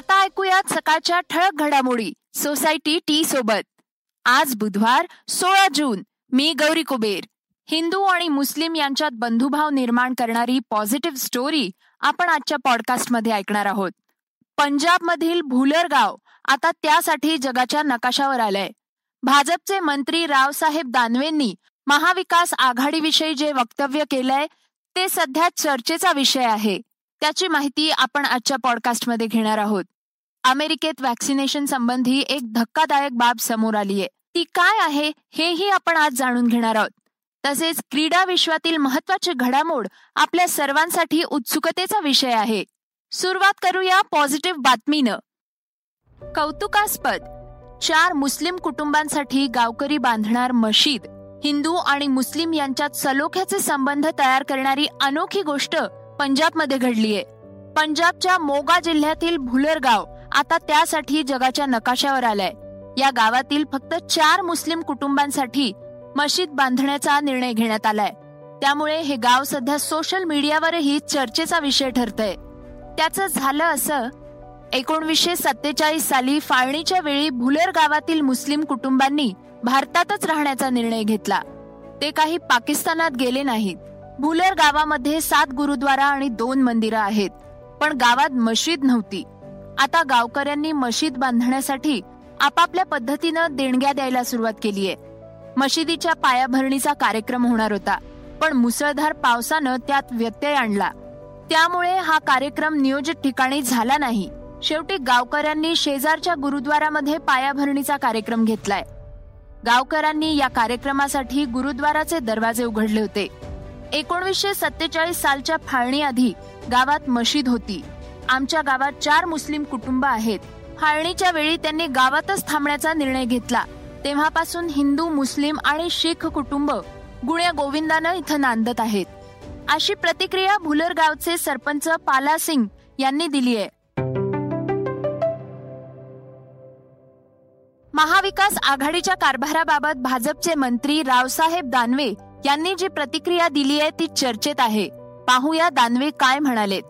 आता ऐकूयात सकाळच्या ठळक घडामोडी सोसायटी टी सोबत. आज बुधवार सोळा जून. मी गौरी कुबेर. हिंदू आणि मुस्लिम यांच्यात बंधुभाव निर्माण करणारी पॉझिटिव्ह स्टोरी आपण आजच्या पॉडकास्टमध्ये ऐकणार आहोत. पंजाबमधील भुलर गाव आता त्यासाठी जगाच्या नकाशावर आलंय. भाजपचे मंत्री रावसाहेब दानवेंनी महाविकास आघाडीविषयी जे वक्तव्य केलंय ते सध्या चर्चेचा विषय आहे. त्याची माहिती आपण आजच्या पॉडकास्टमध्ये घेणार आहोत. अमेरिकेत व्हॅक्सिनेशन संबंधी एक धक्कादायक बाब समोर आलीये. ती काय आहे हेही आपण आज जाणून घेणार आहोत. तसेच क्रीडा विश्वातील महत्वाची घडामोड आपल्या सर्वांसाठी उत्सुकतेचा विषय आहे. सुरुवात करूया पॉझिटिव्ह बातमीनं. कौतुकास्पद. चार मुस्लिम कुटुंबांसाठी गावकरी बांधणार मशीद. हिंदू आणि मुस्लिम यांच्यात सलोख्याचे संबंध तयार करणारी अनोखी गोष्ट पंजाबमध्ये घडलीय. पंजाबच्या मोगा जिल्ह्यातील भुलर गाव आता त्यासाठी जगाच्या नकाशावर आलाय. या गावातील फक्त चार मुस्लिम कुटुंबांसाठी मशीद बांधण्याचा निर्णय घेण्यात आलाय. त्यामुळे हे गाव सध्या सोशल मीडियावरही चर्चेचा विषय ठरतय. त्याचं झालं असं एकोणवीसशे सत्तेचाळीस साली फाळणीच्या वेळी भुलर गावातील मुस्लिम कुटुंबांनी भारतातच राहण्याचा निर्णय घेतला. ते काही पाकिस्तानात गेले नाहीत. भुलर गावामध्ये सात गुरुद्वारा आणि दोन मंदिरं आहेत. पण गावात मशीद नव्हती. आता गावकऱ्यांनी मशीद बांधण्यासाठी आपापल्या पद्धतीनं देणग्या द्यायला सुरुवात केलीय मशिदीच्या पायाभरणीचा कार्यक्रम होणार होता पण मुसळधार पावसानं त्यात व्यत्यय आणला. त्यामुळे हा कार्यक्रम नियोजित ठिकाणी झाला नाही. शेवटी गावकऱ्यांनी शेजारच्या गुरुद्वारामध्ये पायाभरणीचा कार्यक्रम घेतलाय. गावकऱ्यांनी या कार्यक्रमासाठी गुरुद्वाराचे दरवाजे उघडले होते. एकोणवीसशे सत्तेचाळीस सालच्या फाळणी आधी गावात मशीद होती. आमच्या गावात चार मुस्लिम कुटुंब आहेत. फाळणीच्या वेळी त्यांनी गावातच थांबण्याचा निर्णय घेतला. तेव्हापासून हिंदू मुस्लिम आणि शीख कुटुंब गुण्या गोविंदानं इथं नांदत आहेत. अशी प्रतिक्रिया भुलर गावचे सरपंच पाला सिंग यांनी दिली आहे. महाविकास आघाडीच्या कारभाराबाबत भाजपचे मंत्री रावसाहेब दानवे यांनी जी प्रतिक्रिया दिली आहे ती चर्चेत आहे. पाहूया दानवे काय म्हणालेत.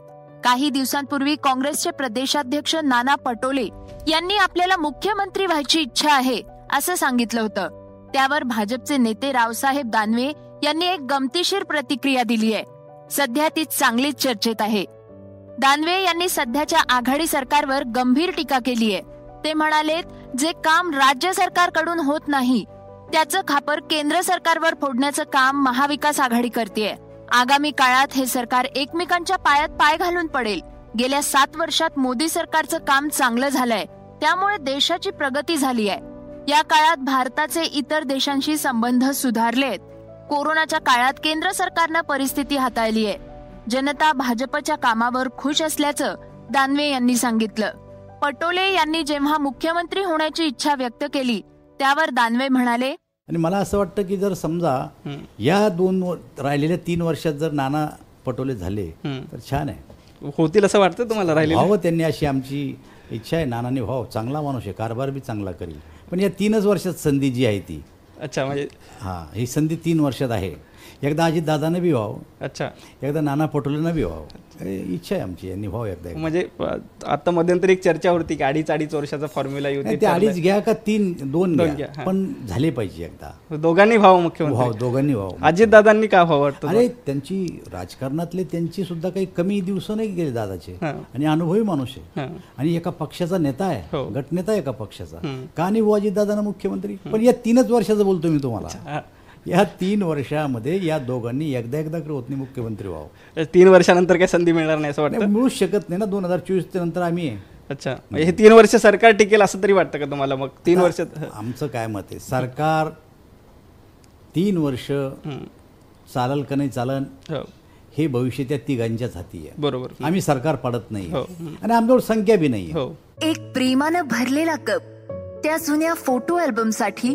काही दिवसांपूर्वी काँग्रेसचे प्रदेशाध्यक्ष नाना पटोले यांनी आपल्याला मुख्यमंत्री व्हायची इच्छा आहे असं सांगितलं होतं. त्यावर भाजपचे नेते रावसाहेब दानवे यांनी एक गमतीशीर प्रतिक्रिया दिली आहे. सध्या ती चांगलीच चर्चेत आहे. दानवे यांनी सध्याच्या आघाडी सरकारवर गंभीर टीका केली आहे. ते म्हणाले जे काम राज्य सरकारकडून होत नाही त्याचं खापर केंद्र सरकारवर फोडण्याचं काम महाविकास आघाडी करते आगामी काळात हे सरकार एकमेकांच्या पायात पाय घालून पडेल. गेल्या सात वर्षात मोदी सरकारचं काम चांगलं झालंय. त्यामुळे देशाची प्रगती झाली आहे या काळात भारताचे इतर देशांशी संबंध सुधारलेत. कोरोनाच्या काळात केंद्र सरकारनं परिस्थिती हाताळली आहे जनता भाजपच्या कामावर खुश असल्याचं दानवे यांनी सांगितलं. पटोले यांनी जेव्हा मुख्यमंत्री होण्याची इच्छा व्यक्त केली त्यावर दानवे म्हणाले आणि मला असं वाटतं की जर समजा या दोन राहिलेल्या तीन वर्षात जर नाना पटोले झाले तर छान आहे. होतील असं वाटतं तुम्हाला राहिले व्हावं त्यांनी अशी आमची इच्छा आहे नानाने व्हावं. चांगला माणूस आहे कारभार बी चांगला करेल. पण या तीनच वर्षात संधी जी आहे ती अच्छा म्हणजे हां ही संधी तीन वर्षात आहे. एकदा अजित दादाने बी व्हावं. अच्छा. एकदा नाना पटोलेनं बी व्हावं. इच्छा आहे आमची यांनी व्हावं एकदा म्हणजे आता मध्यंतरी एक चर्चा होती की अडीच अडीच वर्षाचा फॉर्म्युला येऊ ते अडीच घ्या का तीन दोन घ्या. घ्या, पण झाले पाहिजे एकदा. दोघांनी व्हावं मुख्यमंत्री. व्हावं दोघांनी व्हावं अजित दादांनी का व्हावं वाटतं अरे त्यांची राजकारणातले त्यांची सुद्धा काही कमी दिवस नाही गेले दादाचे. हां. आणि अनुभवी माणूस आहे. हां. आणि एका पक्षाचा नेता आहे. हो. गटनेता आहे एका पक्षाचा. का नाही बुवाजी दादा मुख्यमंत्री? पण या तीनच वर्षाचं बोलतो मी तुम्हाला. हा. या तीन वर्षामध्ये या दोघांनी एकदा एकदा होत नाही मुख्यमंत्री व्हावं. तीन वर्षानंतर काही संधी मिळणार नाही असं वाटतं? नाही, मिळूच शकत नाही ना. दोन हजार चोवीस नंतर आम्ही. अच्छा. म्हणजे हे तीन वर्ष सरकार टिकेल असं तरी वाटतं का तुम्हाला? मग तीन वर्षात आमचं काय मत आहे? सरकार तीन वर्ष चालल का नाही चालन हो. हे भविष्य त्या तिघांच्याच हाती आहे. बरोबर. आम्ही सरकार पाडत नाही हो. आणि आमच्यावर संख्या बी नाही हो. एक प्रेमानं भरलेला कप त्या जुन्या फोटो अल्बमसाठी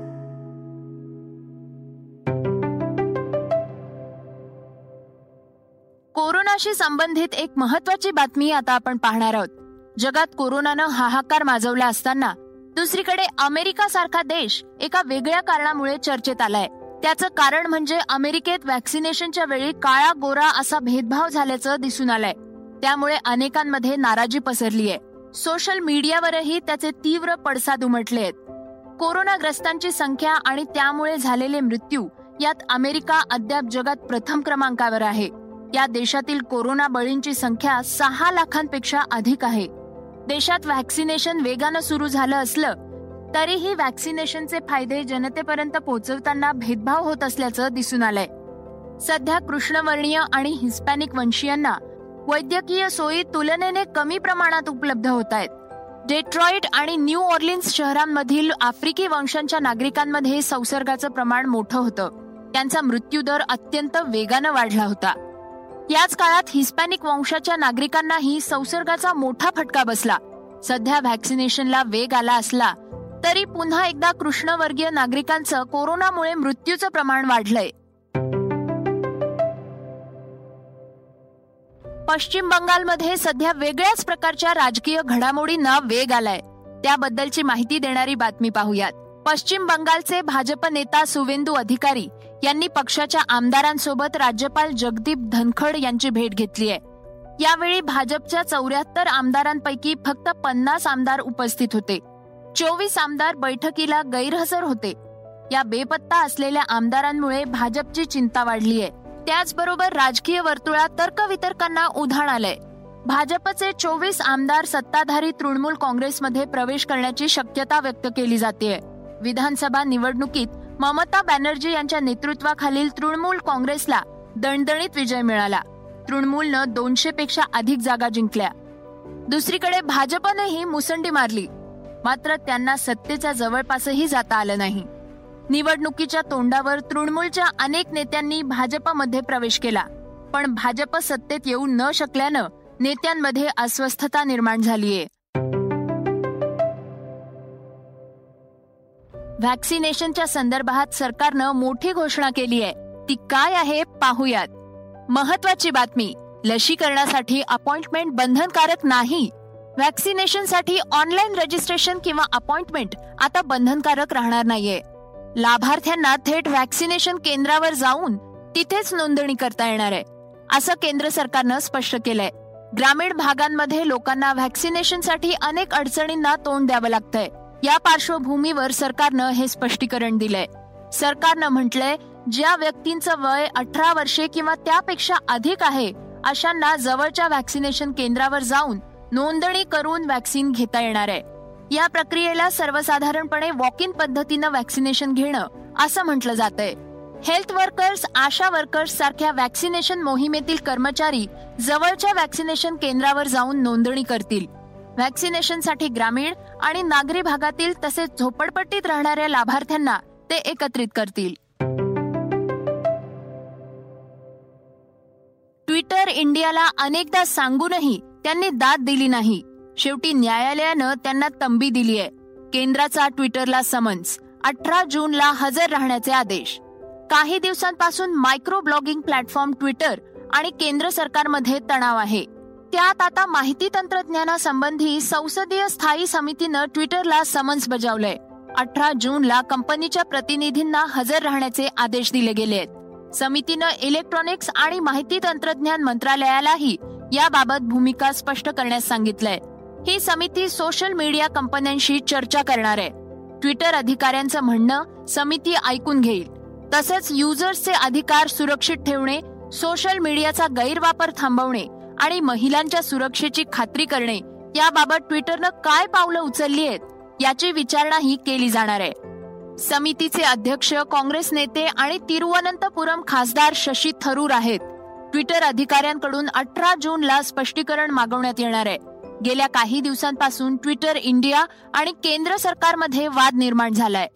कोरोनाशी संबंधित एक महत्वाची बातमी आता आपण पाहणार आहोत. जगात कोरोनानं हाहाकार माजवला असताना दुसरीकडे अमेरिका सारखा देश एका वेगळ्या कारणामुळे चर्चेत आलाय. त्याचं कारण म्हणजे अमेरिकेत वॅक्सिनेशनच्या वेळी काळा गोरा असा भेदभाव झाल्याचं दिसून आलंय. त्यामुळे अनेकांमध्ये नाराजी पसरली आहे सोशल मीडियावरही त्याचे तीव्र पडसाद उमटले आहेत कोरोनाग्रस्तांची संख्या आणि त्यामुळे झालेले मृत्यू यात अमेरिका अद्याप जगात प्रथम क्रमांकावर आहे. या देशातील कोरोना बळींची संख्या सहा लाखांपेक्षा अधिक आहे. देशात व्हॅक्सिनेशन वेगानं सुरू झालं असलं तरीही व्हॅक्सिनेशनचे फायदे जनतेपर्यंत पोहोचवताना भेदभाव होत असल्याचं दिसून आलंय. सध्या कृष्णवर्णीय आणि हिस्पॅनिक वंशीयांना वैद्यकीय सोयी तुलनेने कमी प्रमाणात उपलब्ध होत आहेत. डेट्रॉइट आणि न्यू ऑर्लिन्स शहरांमधील आफ्रिकी वंशांच्या नागरिकांमध्ये संसर्गाचं प्रमाण मोठं होतं. त्यांचा मृत्यूदर अत्यंत वेगानं वाढला होता. याच काळात हिस्पॅनिक वंशाच्या नागरिकांनाही संसर्गाचा मोठा फटका बसला. सध्या व्हॅक्सिनेशनला वेग आला असला तरी पुन्हा एकदा कृष्णवर्गीय नागरिकांचं कोरोनामुळे मृत्यूचं प्रमाण वाढलंय. पश्चिम बंगालमध्ये सध्या वेगळ्याच प्रकारच्या राजकीय घडामोडींना वेग आलाय. त्याबद्दलची माहिती देणारी बातमी पाहूयात. पश्चिम बंगालचे भाजप नेता सुवेंदू अधिकारी यांनी पक्षाच्या आमदारांसोबत राज्यपाल जगदीप धनखड यांची भेट घेतली आहे. यावेळी भाजपच्या चौऱ्याहत्तर आमदारांपैकी फक्त पन्नास आमदार उपस्थित होते. चोवीस आमदार बैठकीला गैरहजर होते. या बेपत्ता असलेल्या आमदारांमुळे भाजपची चिंता वाढली आहे. त्याचबरोबर राजकीय वर्तुळात तर्कवितर्कांना उधाण आलंय. भाजपचे चोवीस आमदार सत्ताधारी तृणमूल काँग्रेसमध्ये प्रवेश करण्याची शक्यता व्यक्त केली जाते विधानसभा निवडणुकीत ममता बॅनर्जी यांच्या नेतृत्वाखालील तृणमूल काँग्रेसला दणदणीत विजय मिळाला. तृणमूलनं दोनशे पेक्षा अधिक जागा जिंकल्या. दुसरीकडे भाजपनेही मुसंडी मारली. मात्र त्यांना सत्तेच्या जवळपासही जाता आलं नाही. निवडणुकीच्या तोंडावर तृणमूलच्या अनेक नेत्यांनी भाजपमध्ये प्रवेश केला. पण भाजप सत्तेत येऊ न शकल्यानं नेत्यांमध्ये अस्वस्थता निर्माण झालीये. व्हॅक्सिनेशनच्या संदर्भात सरकारनं मोठी घोषणा केली आहे. ती काय आहे पाहूयात. महत्वाची बातमी लसीकरणासाठी अपॉइंटमेंट बंधनकारक नाही. व्हॅक्सिनेशनसाठी ऑनलाईन रजिस्ट्रेशन किंवा अपॉइंटमेंट आता बंधनकारक राहणार नाहीये. लाभार्थ्यांना थेट व्हॅक्सिनेशन केंद्रावर जाऊन तिथेच नोंदणी करता येणार आहे असं केंद्र सरकारनं स्पष्ट केलंय. ग्रामीण भागांमध्ये लोकांना व्हॅक्सिनेशनसाठी अनेक अडचणींना तोंड द्यावं लागतंय. या पार्श्वभूमीवर सरकारनं हे स्पष्टीकरण दिलंय. सरकारनं म्हटलंय ज्या व्यक्तींचं वय अठरा वर्षे किंवा त्यापेक्षा अधिक आहे अशांना जवळच्या व्हॅक्सिनेशन केंद्रावर जाऊन नोंदणी करून व्हॅक्सिन घेता येणार आहे. या प्रक्रियेला सर्वसाधारणपणे वॉक इन पद्धतीनं व्हॅक्सिनेशन घेणं असं म्हटलं जातंय. हेल्थ वर्कर्स आशा वर्कर्स सारख्या व्हॅक्सिनेशन मोहिमेतील कर्मचारी जवळच्या व्हॅक्सिनेशन केंद्रावर जाऊन नोंदणी करतील. व्हॅक्सिनेशनसाठी ग्रामीण आणि नागरी भागातील तसेच झोपडपट्टीत राहणाऱ्या लाभार्थ्यांना ते एकत्रित करतील. ट्विटर इंडियाला अनेकदा सांगूनही त्यांनी दाद दिली नाही. शेवटी न्यायालयानं त्यांना तंबी दिली आहे. केंद्राचा ट्विटरला समन्स अठरा जूनला हजर राहण्याचे आदेश. काही दिवसांपासून मायक्रो ब्लॉगिंग प्लॅटफॉर्म ट्विटर आणि केंद्र सरकारमध्ये तणाव आहे. त्यात आता माहिती तंत्रज्ञानासंबंधी संसदीय स्थायी समितीनं ट्विटरला समन्स बजावलंय. अठरा जूनला कंपनीच्या प्रतिनिधींना हजर राहण्याचे आदेश दिले गेले आहेत समितीनं इलेक्ट्रॉनिक्स आणि माहिती तंत्रज्ञान मंत्रालयालाही याबाबत भूमिका स्पष्ट करण्यास सांगितलंय. ही समिती सोशल मीडिया कंपन्यांशी चर्चा करणार आहे. ट्विटर अधिकाऱ्यांचं म्हणणं समिती ऐकून घेईल. तसेच युजर्सचे अधिकार सुरक्षित ठेवणे सोशल मीडियाचा गैरवापर थांबवणे आणि महिलांच्या सुरक्षेची खात्री करणे याबाबत ट्विटरनं काय पावलं उचलली आहेत याची विचारणाही केली जाणार आहे. समितीचे अध्यक्ष काँग्रेस नेते आणि तिरुवनंतपुरम खासदार शशी थरूर आहेत. ट्विटर अधिकाऱ्यांकडून अठरा जूनला स्पष्टीकरण मागवण्यात येणार आहे. गेल्या काही दिवसांपासून ट्विटर इंडिया आणि केंद्र सरकारमध्ये वाद निर्माण झालाय.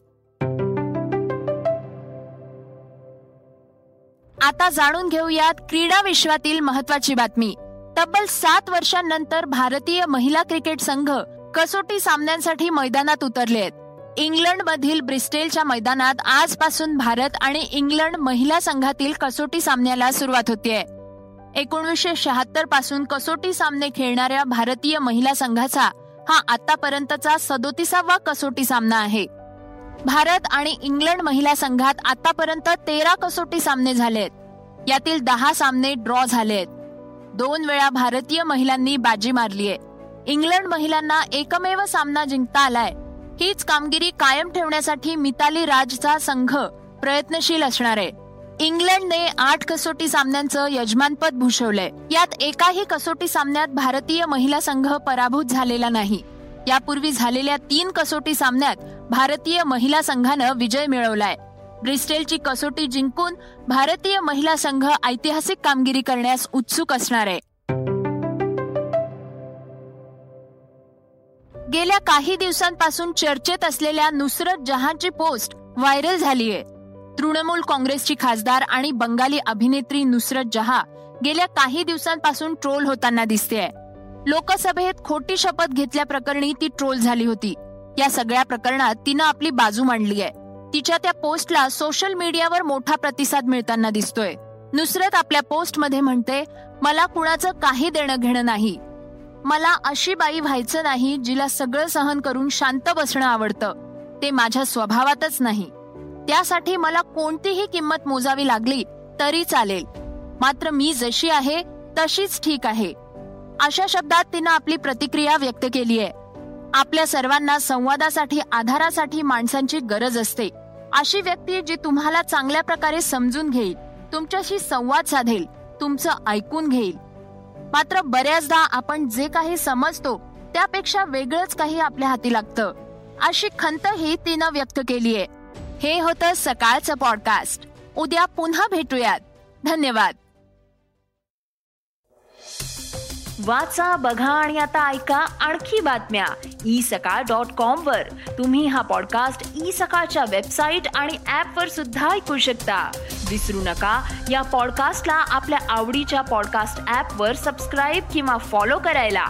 आता जाणून घेऊयात क्रीडा विश्वातील महत्वाची बातमी. तब्बल सात वर्षांनंतर भारतीय महिला क्रिकेट संघ कसोटी सामन्यांसाठी मैदानात उतरले आहेत. इंग्लंड मधील ब्रिस्टेलच्या मैदानात आजपासून भारत आणि इंग्लंड महिला संघातील कसोटी सामन्याला सुरुवात होतीये. एकोणीसशे शहात्तरपासून कसोटी सामने खेळणाऱ्या भारतीय महिला संघाचा हा आतापर्यंतचा सदोतीसावा कसोटी सामना आहे. भारत आणि इंग्लंड महिला संघात आतापर्यंत तेरा कसोटी सामने झालेत. यातील दहा सामने ड्रॉ झालेत. दोन वेळा भारतीय महिलांनी बाजी मारलीय. इंग्लंड महिलांना एकमेव सामना जिंकता आलाय. हीच कामगिरी कायम ठेवण्यासाठी मिताली राजचा संघ प्रयत्नशील असणार आहे. इंग्लंडने आठ कसोटी सामन्यांचं यजमानपद भूषवलंय. यात एकाही कसोटी सामन्यात भारतीय महिला संघ पराभूत झालेला नाही. यापूर्वी झालेल्या तीन कसोटी सामन्यात भारतीय महिला संघानं विजय मिळवलाय. ब्रिस्टेलची कसोटी जिंकून भारतीय महिला संघ ऐतिहासिक कामगिरी करण्यास उत्सुक असणार आहे. गेल्या काही दिवसांपासून चर्चेत असलेल्या नुसरत जहांची पोस्ट व्हायरल झालीय तृणमूल काँग्रेसची खासदार आणि बंगाली अभिनेत्री नुसरत जहा गेल्या काही दिवसांपासून ट्रोल होताना दिसतेय लोकसभेत खोटी शपथ घेतल्याप्रकरणी ती ट्रोल झाली होती. या सगळ्या प्रकरणात तिनं आपली बाजू मांडली आहे. तिच्या त्या पोस्टला सोशल मीडियावर मोठा प्रतिसाद मिळताना दिसतोय. नुसरत आपल्या पोस्टमध्ये म्हणते मला कुणाचं काही देणं घेणं नाही. मला अशी बाई व्हायचं नाही जिला सगळं सहन करून शांत बसणं आवडतं. ते माझ्या स्वभावातच नाही. त्यासाठी मला कोणतीही किंमत मोजावी लागली तरी चालेल. मात्र मी जशी आहे तशीच ठीक आहे. अशा शब्दात तिनं आपली प्रतिक्रिया व्यक्त केली आहे आपल्या सर्वांना संवादासाठी आधारासाठी माणसांची गरज असते. अशी व्यक्ती जी तुम्हाला चांगल्या प्रकारे समजून घेईल तुमच्याशी संवाद साधेल तुमचं ऐकून घेईल. मात्र बऱ्याचदा आपण जे काही समजतो त्यापेक्षा वेगळंच काही आपल्या हाती लागतं. अशी खंतही तिनं व्यक्त केलीये. हे होतं सकाळचं पॉडकास्ट उद्या पुन्हा भेटूयात. धन्यवाद. वाचा बघा आणि आता ऐका आणखी बातम्या. ई सकाळ डॉट कॉम वर. तुम्ही हा पॉडकास्ट ई सकाळच्या वेबसाईट आणि ऍप वर सुद्धा ऐकू शकता. विसरू नका या पॉडकास्टला आपल्या आवडीच्या पॉडकास्ट ऍप वर सबस्क्राईब किंवा फॉलो करायला.